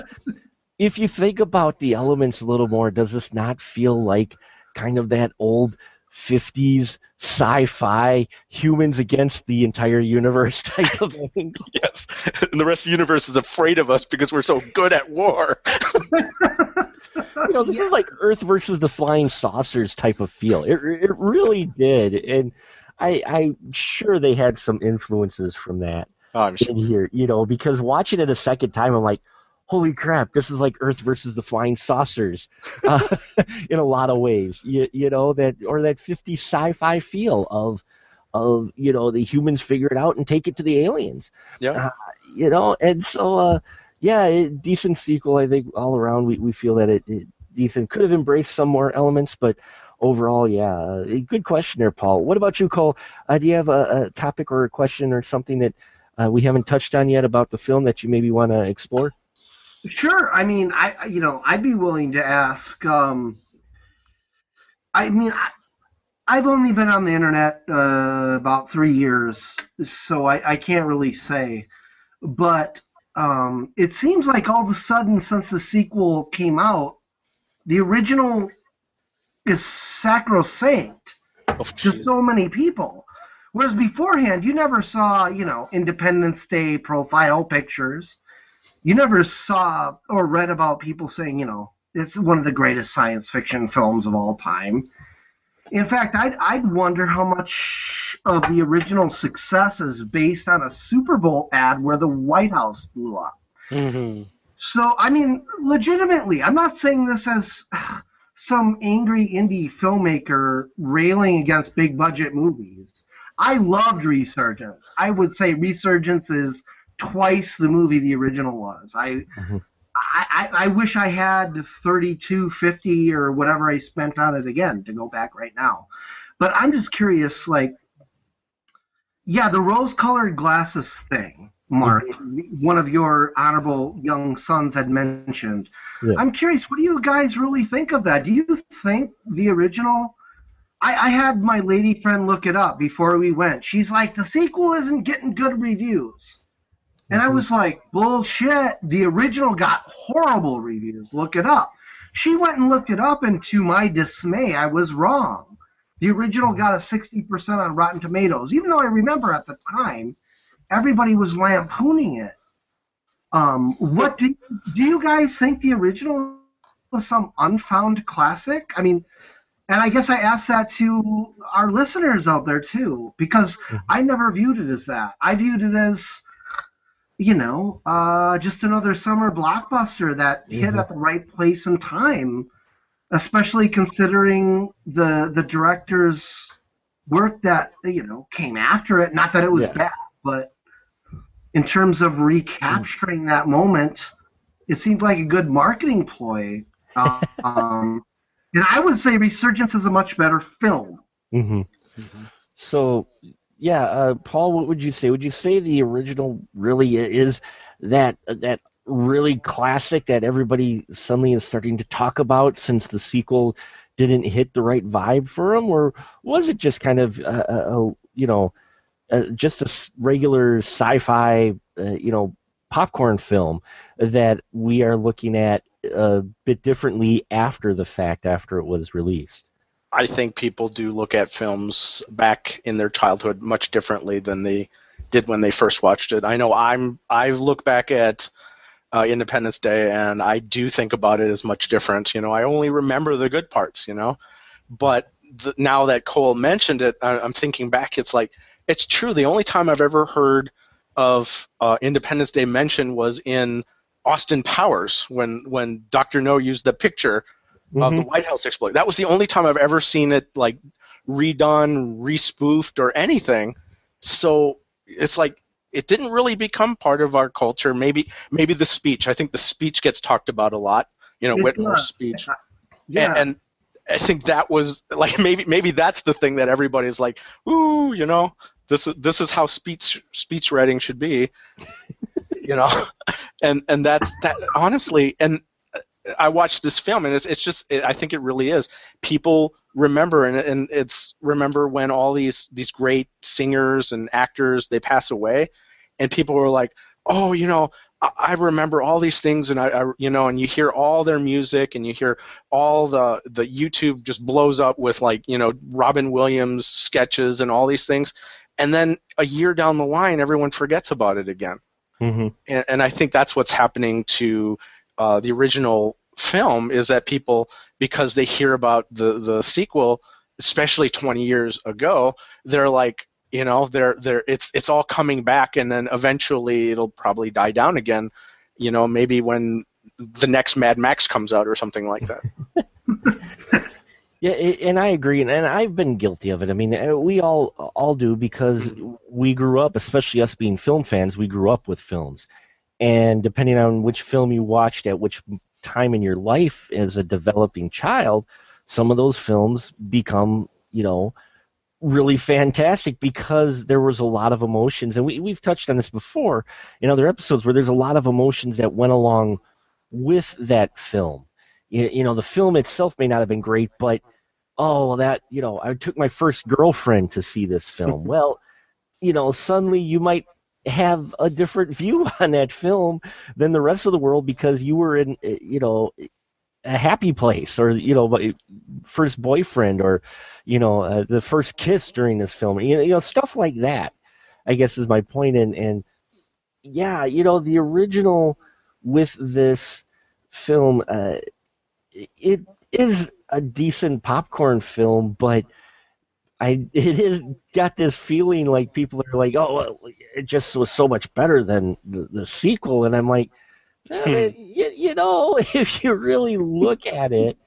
if you think about the elements a little more does this not feel like kind of that old 50s sci-fi humans against the entire universe type of thing yes, and the rest of the universe is afraid of us because we're so good at war. you know this is like earth versus the flying saucers type of feel it, it really did and I, I'm sure they had some influences from that Oh, I'm sure. in here, you know, because watching it a second time, I'm like, holy crap, this is like Earth versus the flying saucers uh, in a lot of ways, you, you know, that or that 50 sci-fi feel of of you know the humans figure it out and take it to the aliens, Yeah. you know, and so uh, yeah, it, decent sequel. I think all around we, we feel that it, it decent could have embraced some more elements, but overall, yeah, uh, good question there, Paul. What about you, Cole? Uh, do you have a, a topic or a question or something that uh, we haven't touched on yet about the film that you maybe want to explore? Sure. I mean, I you know I'd be willing to ask. Um, I mean, I, I've only been on the internet uh, about three years, so I, I can't really say. But um, it seems like all of a sudden, since the sequel came out, the original is sacrosanct Oh, to so many people. Whereas beforehand, you never saw, you know, Independence Day profile pictures. You never saw or read about people saying, you know, it's one of the greatest science fiction films of all time. In fact, I'd, I'd wonder how much of the original success is based on a Super Bowl ad where the White House blew up. Mhm. So, I mean, legitimately, I'm not saying this as some angry indie filmmaker railing against big budget movies. I loved Resurgence. I would say Resurgence is twice the movie the original was. I, Mhm. I, I, I wish I had 3250 or whatever I spent on it again to go back right now. But I'm just curious, like, yeah, the rose-colored glasses thing, Mark. One of your honorable young sons had mentioned. Yeah. I'm curious, what do you guys really think of that? Do you think the original? I, I had my lady friend look it up before we went. She's like, the sequel isn't getting good reviews. And I mm-hmm. was like, bullshit. The original got horrible reviews. Look it up. She went and looked it up, and to my dismay, I was wrong. The original mm-hmm. got a 60% on Rotten Tomatoes, even though I remember at the time everybody was lampooning it. Um, what do do you guys think the original was some unfound classic? I mean, and I guess I asked that to our listeners out there too, because mm-hmm. I never viewed it as that. I viewed it as, you know, uh, just another summer blockbuster that hit Mhm. at the right place and time, especially considering the the director's work that you know came after it. Not that it was Yeah. bad, but in terms of recapturing that moment, it seemed like a good marketing ploy. Um, and I would say Resurgence is a much better film. hmm So, yeah, uh, Paul, what would you say? Would you say the original really is that that really classic that everybody suddenly is starting to talk about since the sequel didn't hit the right vibe for them, or was it just kind of a, a, a you know uh, just a regular sci-fi uh, you know popcorn film that we are looking at a bit differently after the fact after it was released? I think people do look at films back in their childhood much differently than they did when they first watched it. I know I'm I look back at uh, Independence Day and I do think about it as much different. You know, I only remember the good parts. You know, but the, now that Cole mentioned it, I, I'm thinking back. It's like it's true. The only time I've ever heard of uh, Independence Day mentioned was in Austin Powers when when Doctor No used the picture of the mm-hmm. White House exploit. That was the only time I've ever seen it like redone, respoofed, or anything. So it's like it didn't really become part of our culture. Maybe maybe the speech. I think the speech gets talked about a lot. You know, Whitmore's does. speech. Yeah. And, and I think that was like maybe maybe that's the thing that everybody's like, ooh, you know, this this is how speech speech writing should be, you know, and and that's that honestly, and I watched this film and it's it's just it, I think it really is people remember and and it's remember when all these these great singers and actors they pass away, and people were like, oh, you know. I I remember all these things, and I, I, you know, and you hear all their music, and you hear all the the YouTube just blows up with like you know Robin Williams sketches and all these things, and then a year down the line, everyone forgets about it again. hmm And, and I think that's what's happening to uh, the original film is that people because they hear about the the sequel, especially 20 years ago, they're like you know they're they're it's it's all coming back and then eventually it'll probably die down again you know maybe when the next mad max comes out or something like that. Yeah, and I agree, and and I've been guilty of it. I mean, uh, we all all do because we grew up, especially us being film fans, we grew up with films, and depending on which film you watched at which time in your life as a developing child, some of those films become, you know, really fantastic because there was a lot of emotions, and we we've touched on this before in other episodes where there's a lot of emotions that went along with that film. You, you know the film itself may not have been great but oh well that you know i took my first girlfriend to see this film. Well you know suddenly you might have a different view on that film than the rest of the world because you were in uh, you know a happy place or you know first boyfriend or you know uh, the first kiss during this film. You know, you know stuff like that i guess is my point. And and yeah you know the original with this film uh, it is a decent popcorn film, but I it is got this feeling like people are like, oh, well, it just was so much better than the, the sequel, and I'm like, eh, you, you know, if you really look at it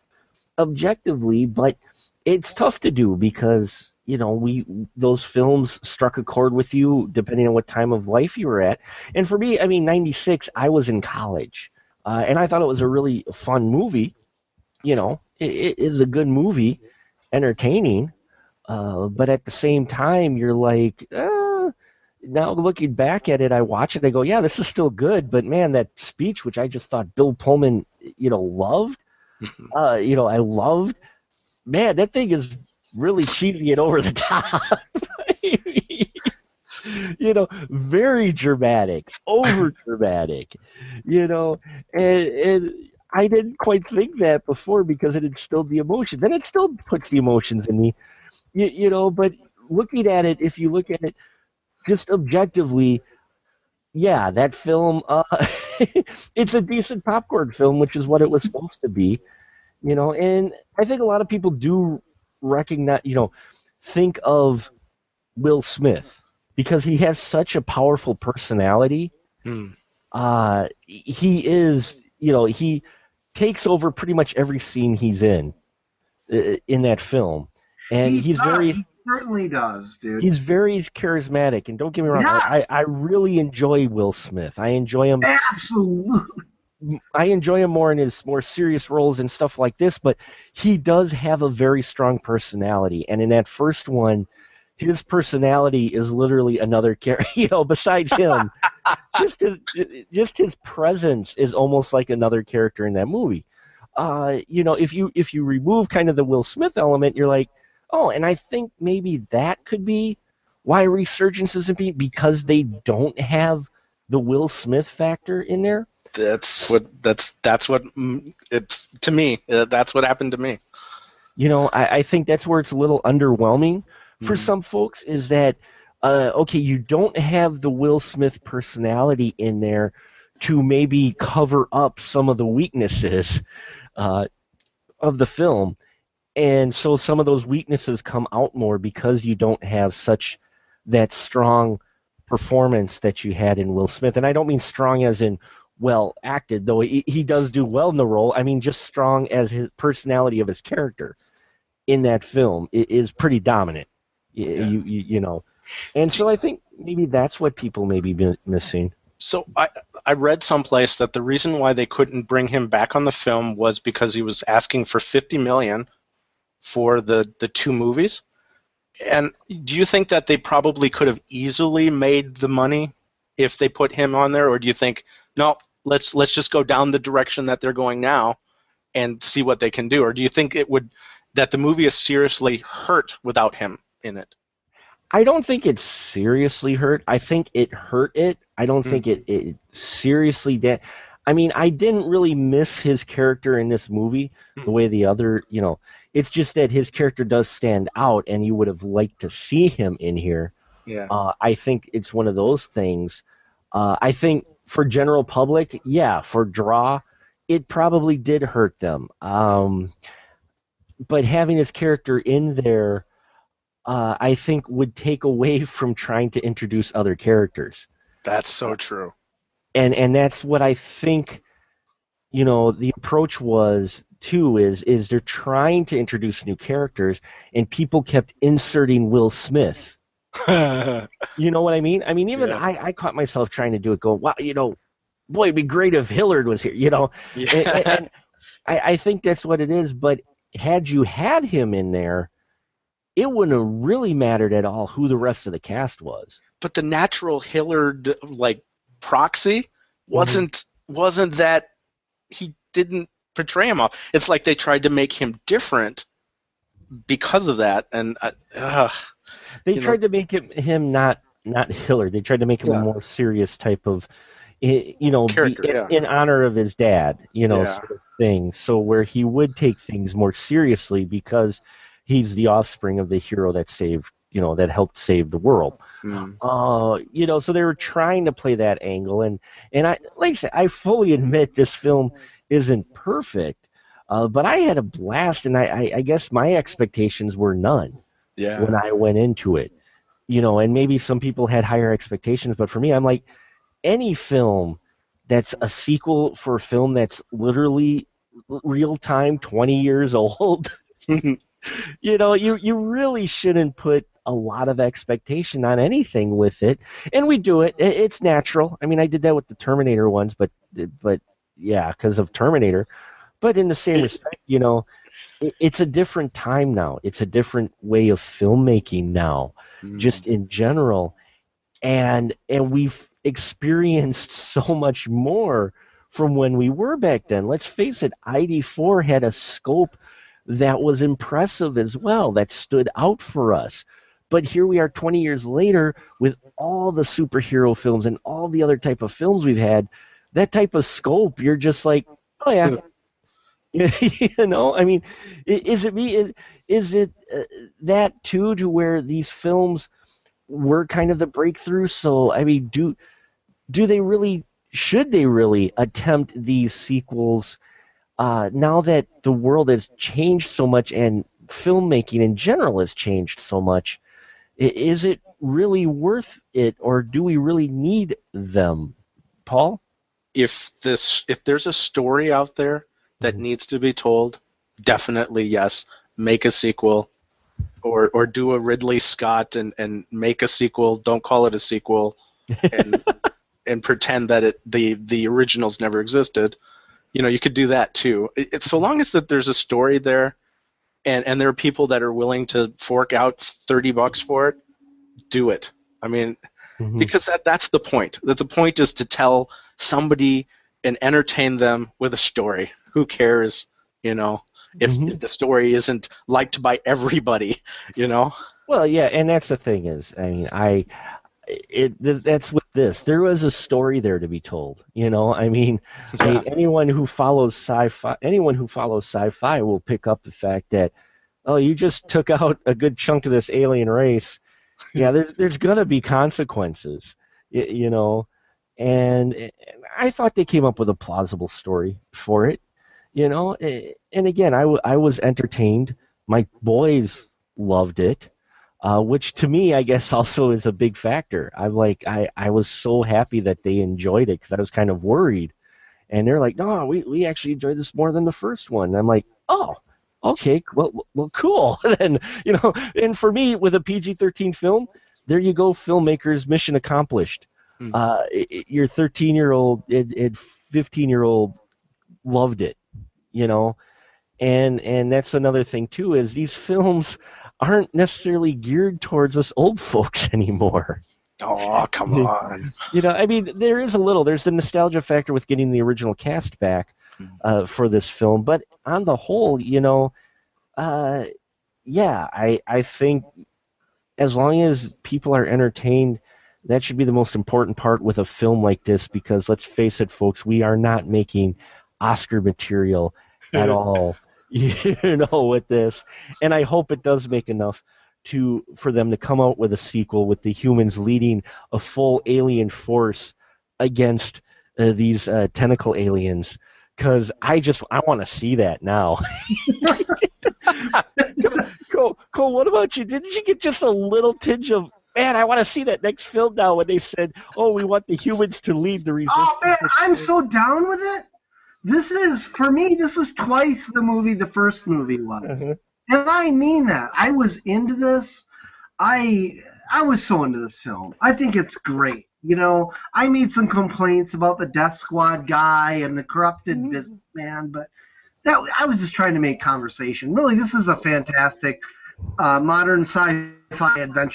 objectively, but it's tough to do because you know we those films struck a chord with you depending on what time of life you were at, and for me, I mean, '96, I was in college, uh, and I thought it was a really fun movie. You know, it, it is a good movie, entertaining, uh, but at the same time, you're like, uh, now looking back at it, I watch it, I go, yeah, this is still good, but man, that speech, which I just thought Bill Pullman, you know, loved, uh, you know, I loved, man, that thing is really cheesy and over the top. you know, very dramatic, over dramatic, you know, and, and I didn't quite think that before because it instilled the emotions, and it still puts the emotions in me, you, you know. But looking at it, if you look at it just objectively, yeah, that film, uh, it's a decent popcorn film, which is what it was supposed to be, you know. And I think a lot of people do recognize, you know, think of Will Smith because he has such a powerful personality. Hmm. Uh, he is, you know, he takes over pretty much every scene he's in uh, in that film, and He he's does. very He certainly does, dude. he's very charismatic. And don't get me wrong, Yeah. I, I really enjoy Will Smith. I enjoy him. Absolutely. I enjoy him more in his more serious roles and stuff like this, but he does have a very strong personality. And in that first one, his personality is literally another character. You know, besides him, just his just his presence is almost like another character in that movie. Uh, you know, if you if you remove kind of the Will Smith element, you're like, oh, and I think maybe that could be why Resurgence isn't being because they don't have the Will Smith factor in there. That's what that's that's what mm, it's to me. Uh, that's what happened to me. You know, I, I think that's where it's a little underwhelming for Mhm. some folks is that uh, okay, you don't have the Will Smith personality in there to maybe cover up some of the weaknesses uh, of the film, and so some of those weaknesses come out more because you don't have such that strong performance that you had in Will Smith, and I don't mean strong as in well acted, though he, he does do well in the role. I mean just strong as his personality of his character in that film is pretty dominant. Yeah. You, you you know, and so I think maybe that's what people may be missing. So I I read someplace that the reason why they couldn't bring him back on the film was because he was asking for 50 million for the the two movies. And do you think that they probably could have easily made the money if they put him on there or do you think no, let's let's just go down the direction that they're going now and see what they can do or do you think it would that the movie is seriously hurt without him in it? I don't think it's seriously hurt. I think it hurt it. I don't Hmm. think it, it seriously did. I mean, I didn't really miss his character in this movie the Hmm. way the other, you know, it's just that his character does stand out, and you would have liked to see him in here. Yeah. Uh, I think it's one of those things. Uh, I think for general public, yeah, for draw, it probably did hurt them. Um, but having his character in there, uh, I think would take away from trying to introduce other characters, That's so true. and and that's what I think. You know, the approach was too is is they're trying to introduce new characters, and people kept inserting Will Smith. You know what I mean? I mean, even Yeah. I, I caught myself trying to do it, going, "Wow, you know, boy, it'd be great if Hillard was here." You know, and, and- and I, I think that's what it is. But had you had him in there, it wouldn't have really mattered at all who the rest of the cast was. but the natural Hillard like proxy mm-hmm. wasn't wasn't that he didn't portray him off. It's like they tried to make him different because of that, and uh. They You know- tried to make him, him not not Hillard. They tried to make him Yeah. a more serious type of, you know, be- Character, in, yeah. in honor of his dad, you know, Yeah. sort of thing. So where he would take things more seriously because he's the offspring of the hero that saved, you know, that helped save the world. Mm. Uh, you know, so they were trying to play that angle, and and I like I said, I fully admit this film isn't perfect, uh, but I had a blast, and I, I, I guess my expectations were none yeah. when I went into it. You know, and maybe some people had higher expectations, but for me, I'm like, any film that's a sequel for a film that's literally real time, 20 years old, you know, you you really shouldn't put a lot of expectation on anything with it. And we do it. It's natural. I mean, I did that with the Terminator ones, but but yeah, because of Terminator. But in the same respect, you know, it's a different time now. It's a different way of filmmaking now, Mm. just in general. And and we've experienced so much more from when we were back then. Let's face it, ID4 had a scope that was impressive as well, that stood out for us. But here we are 20 years later with all the superhero films and all the other type of films we've had. That type of scope, you're just like, oh yeah. you know, I mean, is it me? Is, it uh, that too, to where these films were kind of the breakthrough? So, I mean, do do they really? Should they really attempt these sequels uh, now that the world has changed so much and filmmaking in general has changed so much? Is it really worth it, or do we really need them, Paul? if this if there's a story out there that Mhm. needs to be told, definitely yes, make a sequel, or or do a Ridley Scott and and make a sequel. Don't call it a sequel, and and pretend that it the the originals never existed. You know, you could do that too. It, it's so long as that there's a story there, and and there are people that are willing to fork out thirty bucks for it, do it. I mean, Mhm. because that that's the point. That the point is to tell somebody and entertain them with a story. Who cares, you know, if Mhm. the story isn't liked by everybody, you know? Well, yeah, and that's the thing is, I mean, I it that's with this. There was a story there to be told. You know, I mean, I mean, anyone who follows sci-fi, anyone who follows sci-fi will pick up the fact that, oh, you just took out a good chunk of this alien race. Yeah, there's there's gonna be consequences. You, you know, and, I thought they came up with a plausible story for it. You know, and again, I, w- I was entertained. My boys loved it uh, which to me, I guess, also is a big factor. I'm like, I, I was so happy that they enjoyed it because I was kind of worried, and they're like, no, we, we actually enjoyed this more than the first one. And I'm like, oh, okay, well, well, cool. then you know, and for me, with a PG-13 film, there you go, filmmakers, mission accomplished. Hmm. Uh, i- i- your 13 year old and 15 year old loved it, you know, and and that's another thing too is these films aren't necessarily geared towards us old folks anymore. Oh, come on. You know, I mean, there is a little. There's the nostalgia factor with getting the original cast back uh, for this film, but on the whole, you know, uh, yeah, I I think as long as people are entertained, that should be the most important part with a film like this. Because let's face it, folks, we are not making Oscar material at all. You know, with this, and I hope it does make enough to for them to come out with a sequel with the humans leading a full alien force against uh, these uh, tentacle aliens. Because I just I want to see that now. Cole, Cole, what about you? Didn't you get just a little tinge of man? I want to see that next film now. When they said, "Oh, we want the humans to lead the resistance." Oh man, I'm so down with it. This is for me. This is twice the movie the first movie was, Mhm. and I mean that. I was into this. I I was so into this film. I think it's great. You know, I made some complaints about the Death Squad guy and the corrupted businessman, but that I was just trying to make conversation. Really, this is a fantastic uh, modern sci-fi adventure,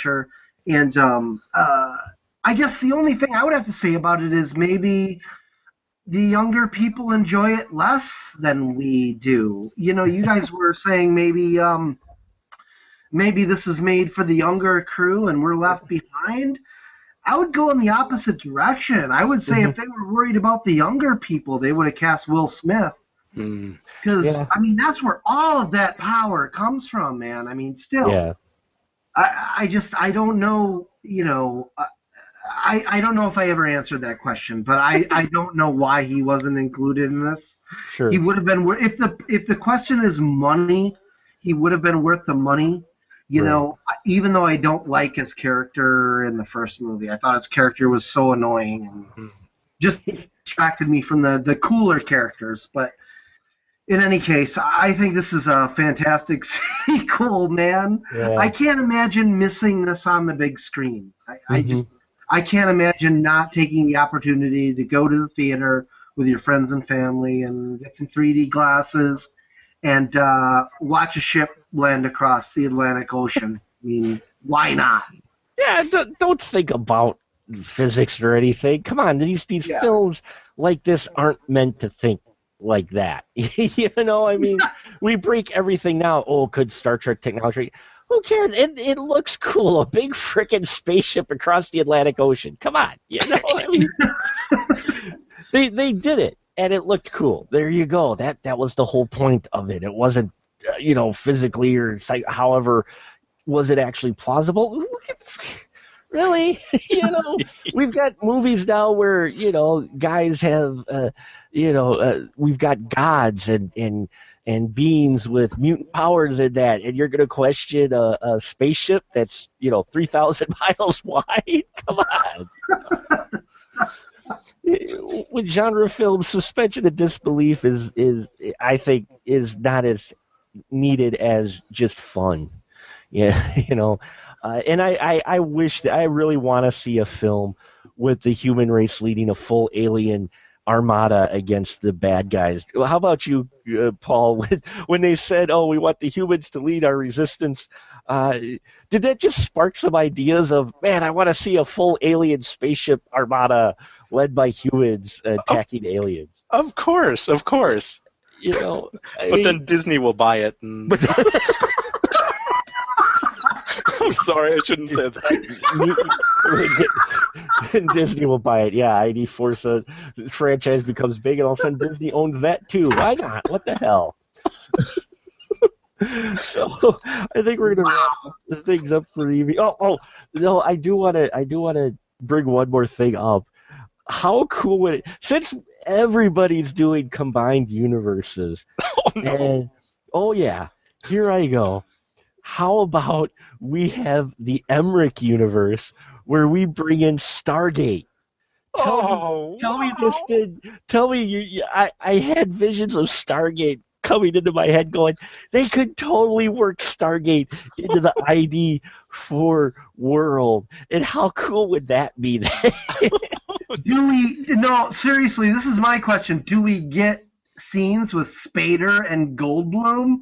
and um, uh, I guess the only thing I would have to say about it is maybe the younger people enjoy it less than we do. You know, you guys were saying maybe um, maybe this is made for the younger crew and we're left behind. I would go in the opposite direction. I would say if they were worried about the younger people, they would have cast Will Smith. Hmm. Because Yeah. I mean, that's where all of that power comes from, man. I mean, still, Yeah. I, I just I don't know. You know, I I I don't know if I ever answered that question, but I I don't know why he wasn't included in this. Sure. He would have been wor- if the if the question is money, he would have been worth the money. You Right. know, even though I don't like his character in the first movie, I thought his character was so annoying and just distracted me from the the cooler characters. But in any case, I think this is a fantastic sequel, man. Yeah. I can't imagine missing this on the big screen. I, I Mhm. just I can't imagine not taking the opportunity to go to the theater with your friends and family and get some 3D glasses and uh, watch a ship land across the Atlantic Ocean. I mean, why not? Yeah, don't, don't think about physics or anything. Come on, these these Yeah. films like this aren't meant to think like that. you know, I mean, we break everything now. Oh, could Star Trek technology? Who cares? It it looks cool. A big frickin' spaceship across the Atlantic Ocean. Come on, you know. I mean, they they did it, and it looked cool. There you go. That that was the whole point of it. It wasn't, uh, you know, physically or however was it actually plausible? Really? you know, we've got movies now where you know guys have, uh, you know, uh, we've got gods and and and beings with mutant powers in that, and you're going to question a, a spaceship that's you know three thousand miles wide? Come on. With genre films, suspension of disbelief is is I think is not as needed as just fun. Yeah, you know, uh, and I, I, I wish that I really want to see a film with the human race leading a full alien armada against the bad guys. How about you, uh, Paul? When, when they said, "Oh, we want the humans to lead our resistance," uh, did that just spark some ideas of, man, I want to see a full alien spaceship armada led by humans attacking aliens? Of course, of course. You know, I But mean- then Disney will buy it. And... I'm sorry, I shouldn't say that. and Disney will buy it. Yeah, ID Forza franchise becomes big, and all of a sudden Disney owns that too. Why not? What the hell? so I think we're gonna wrap the things up for the evening. Oh, oh, no, I do want to. I do want to bring one more thing up. How cool would it? Since everybody's doing combined universes, Oh no. and oh yeah, here I go. How about we have the Emmerich universe where we bring in Stargate? Tell me, oh, tell me this did. Tell me you. you- I I had visions of Stargate coming into my head, going, they could totally work Stargate into the ID for world, and how cool would that be? Do we? No, seriously, this is my question. Do we get scenes with Spader and Goldblum?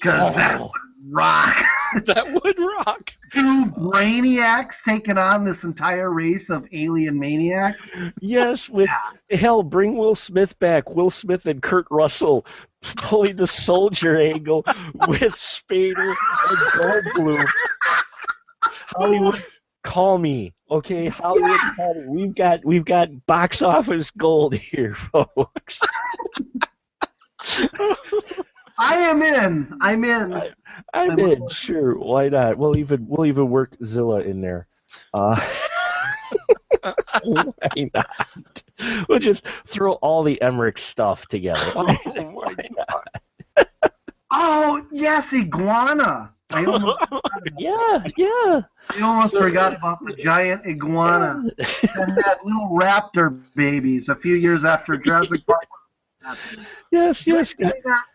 Because Oh. would rock. that would rock. Two brainiacs taking on this entire race of alien maniacs. Yes, with hell, bring Will Smith back. Will Smith and Kurt Russell pulling the soldier angle with Spader and Goldblum. Hollywood, call me, okay? Hollywood, call me. We've got we've got box office gold here, folks. I am in. I'm in. I'm I'm in. on. Sure, why not? We'll even we'll even work Zilla in there. Uh, why not? We'll just throw all the Emmerich stuff together. Why- why not? Oh yes, iguana. I almost, Yeah, yeah. I almost forgot about the giant iguana and that little raptor babies a few years after Jurassic Park. Yes, yes.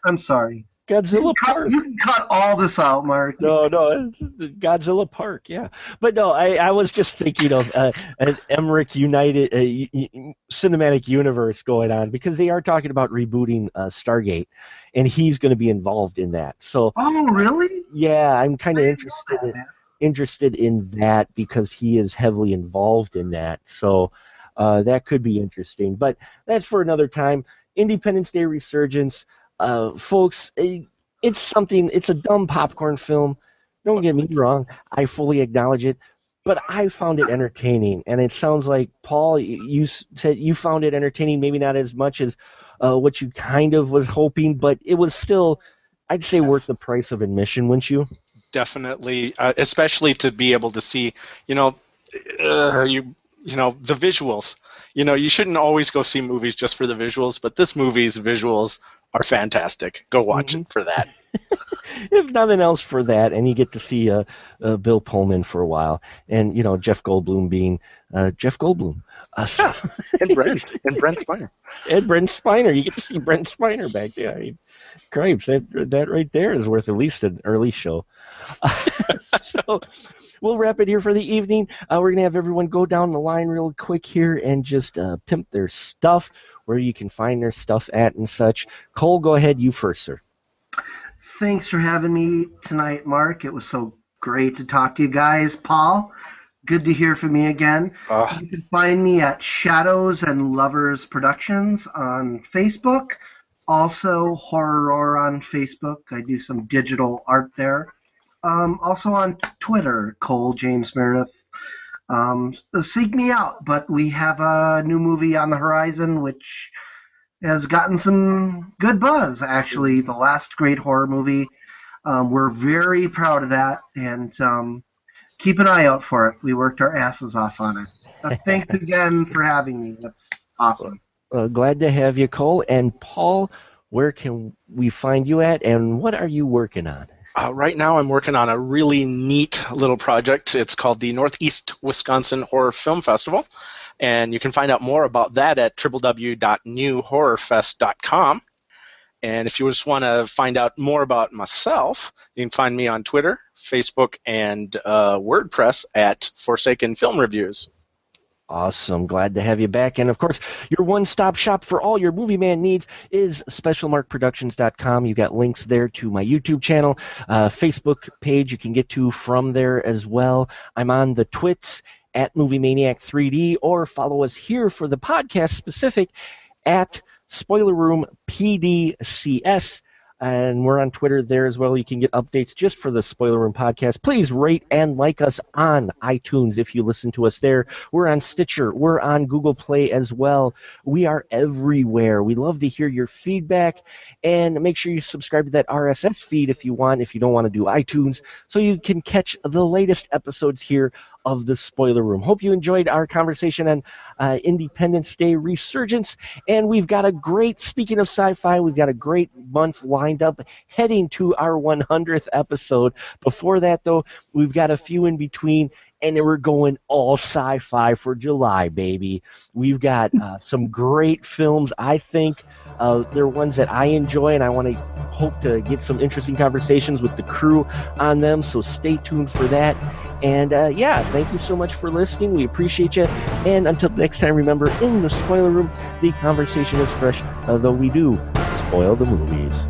I'm sorry. Godzilla Cut, Park. you can cut all this out, Mark. No, no, Godzilla Park, yeah. But no, I, I was just thinking of uh, an Emmerich United uh, y- y- cinematic universe going on because they are talking about rebooting uh, Stargate, and he's going to be involved in that. So Oh, really? yeah, I'm kind of interested in, interested in that because he is heavily involved in that. So uh, that could be interesting. But that's for another time. Independence Day Resurgence, uh, folks. eh, It's something. It's a dumb popcorn film. Don't get me wrong. I fully acknowledge it. But I found it entertaining, and it sounds like Paul. You said you found it entertaining, maybe not as much as uh, what you kind of was hoping, but it was still, I'd say, worth the price of admission, wouldn't you? definitely, uh, especially to be able to see, you know, uh, you you know the visuals. You know, you shouldn't always go see movies just for the visuals, but this movie's visuals are fantastic. Go watch it for that. if nothing else for that, and you get to see uh, uh, Bill Pullman for a while, and you know Jeff Goldblum being uh, Jeff Goldblum, uh, so- and Brent and Brent Spiner. and Brent Spiner. You get to see Brent Spiner back there. I mean, cripes, that that right there is worth at least an early show. so we'll wrap it here for the evening. Uh, we're gonna have everyone go down the line real quick here and just uh, pimp their stuff, where you can find their stuff at and such. Cole, go ahead, you first, sir. Thanks for having me tonight, Mark. It was so great to talk to you guys. Paul, good to hear from you again. Uh, You can find me at Shadows and Lovers Productions on Facebook. Also, Horror on Facebook. I do some digital art there. Um, also on Twitter, Cole James Meredith. Um, seek me out. But we have a new movie on the horizon, which has gotten some good buzz. Actually, the last great horror movie. Um, we're very proud of that, and um, keep an eye out for it. We worked our asses off on it. Uh, thanks again for having me. That's awesome. Uh, glad to have you, Cole. And Paul, where can we find you at, and what are you working on? Uh, right now, I'm working on a really neat little project. It's called the Northeast Wisconsin Horror Film Festival, and you can find out more about that at www.newhorrorfest.com. And if you just want to find out more about myself, you can find me on Twitter, Facebook, and uh, WordPress at Forsaken Film Reviews. Awesome. Glad to have you back. And of course, your one stop shop for all your movie man needs is specialmarkproductions.com. You got links there to my YouTube channel, uh, Facebook page you can get to from there as well. I'm on the twits at Movie Maniac 3D or follow us here for the podcast specific at Spoiler Room PDCS and we're on Twitter there as well. You can get updates just for the Spoiler Room podcast. Please rate and like us on iTunes if you listen to us there. We're on Stitcher. We're on Google Play as well. We are everywhere. We love to hear your feedback and make sure you subscribe to that RSS feed if you want, if you don't want to do iTunes, so you can catch the latest episodes here of the Spoiler Room. Hope you enjoyed our conversation on uh, Independence Day Resurgence, and we've got a great, speaking of sci-fi, we've got a great month lined up heading to our 100th episode. Before that, though, we've got a few in between, and we're going all sci-fi for July, baby. We've got uh, some great films, I think. Uh, they're ones that I enjoy, and I want to hope to get some interesting conversations with the crew on them. So stay tuned for that. And uh, yeah, thank you so much for listening. We appreciate you. And until next time, remember in the spoiler room, the conversation is fresh, though we do spoil the movies.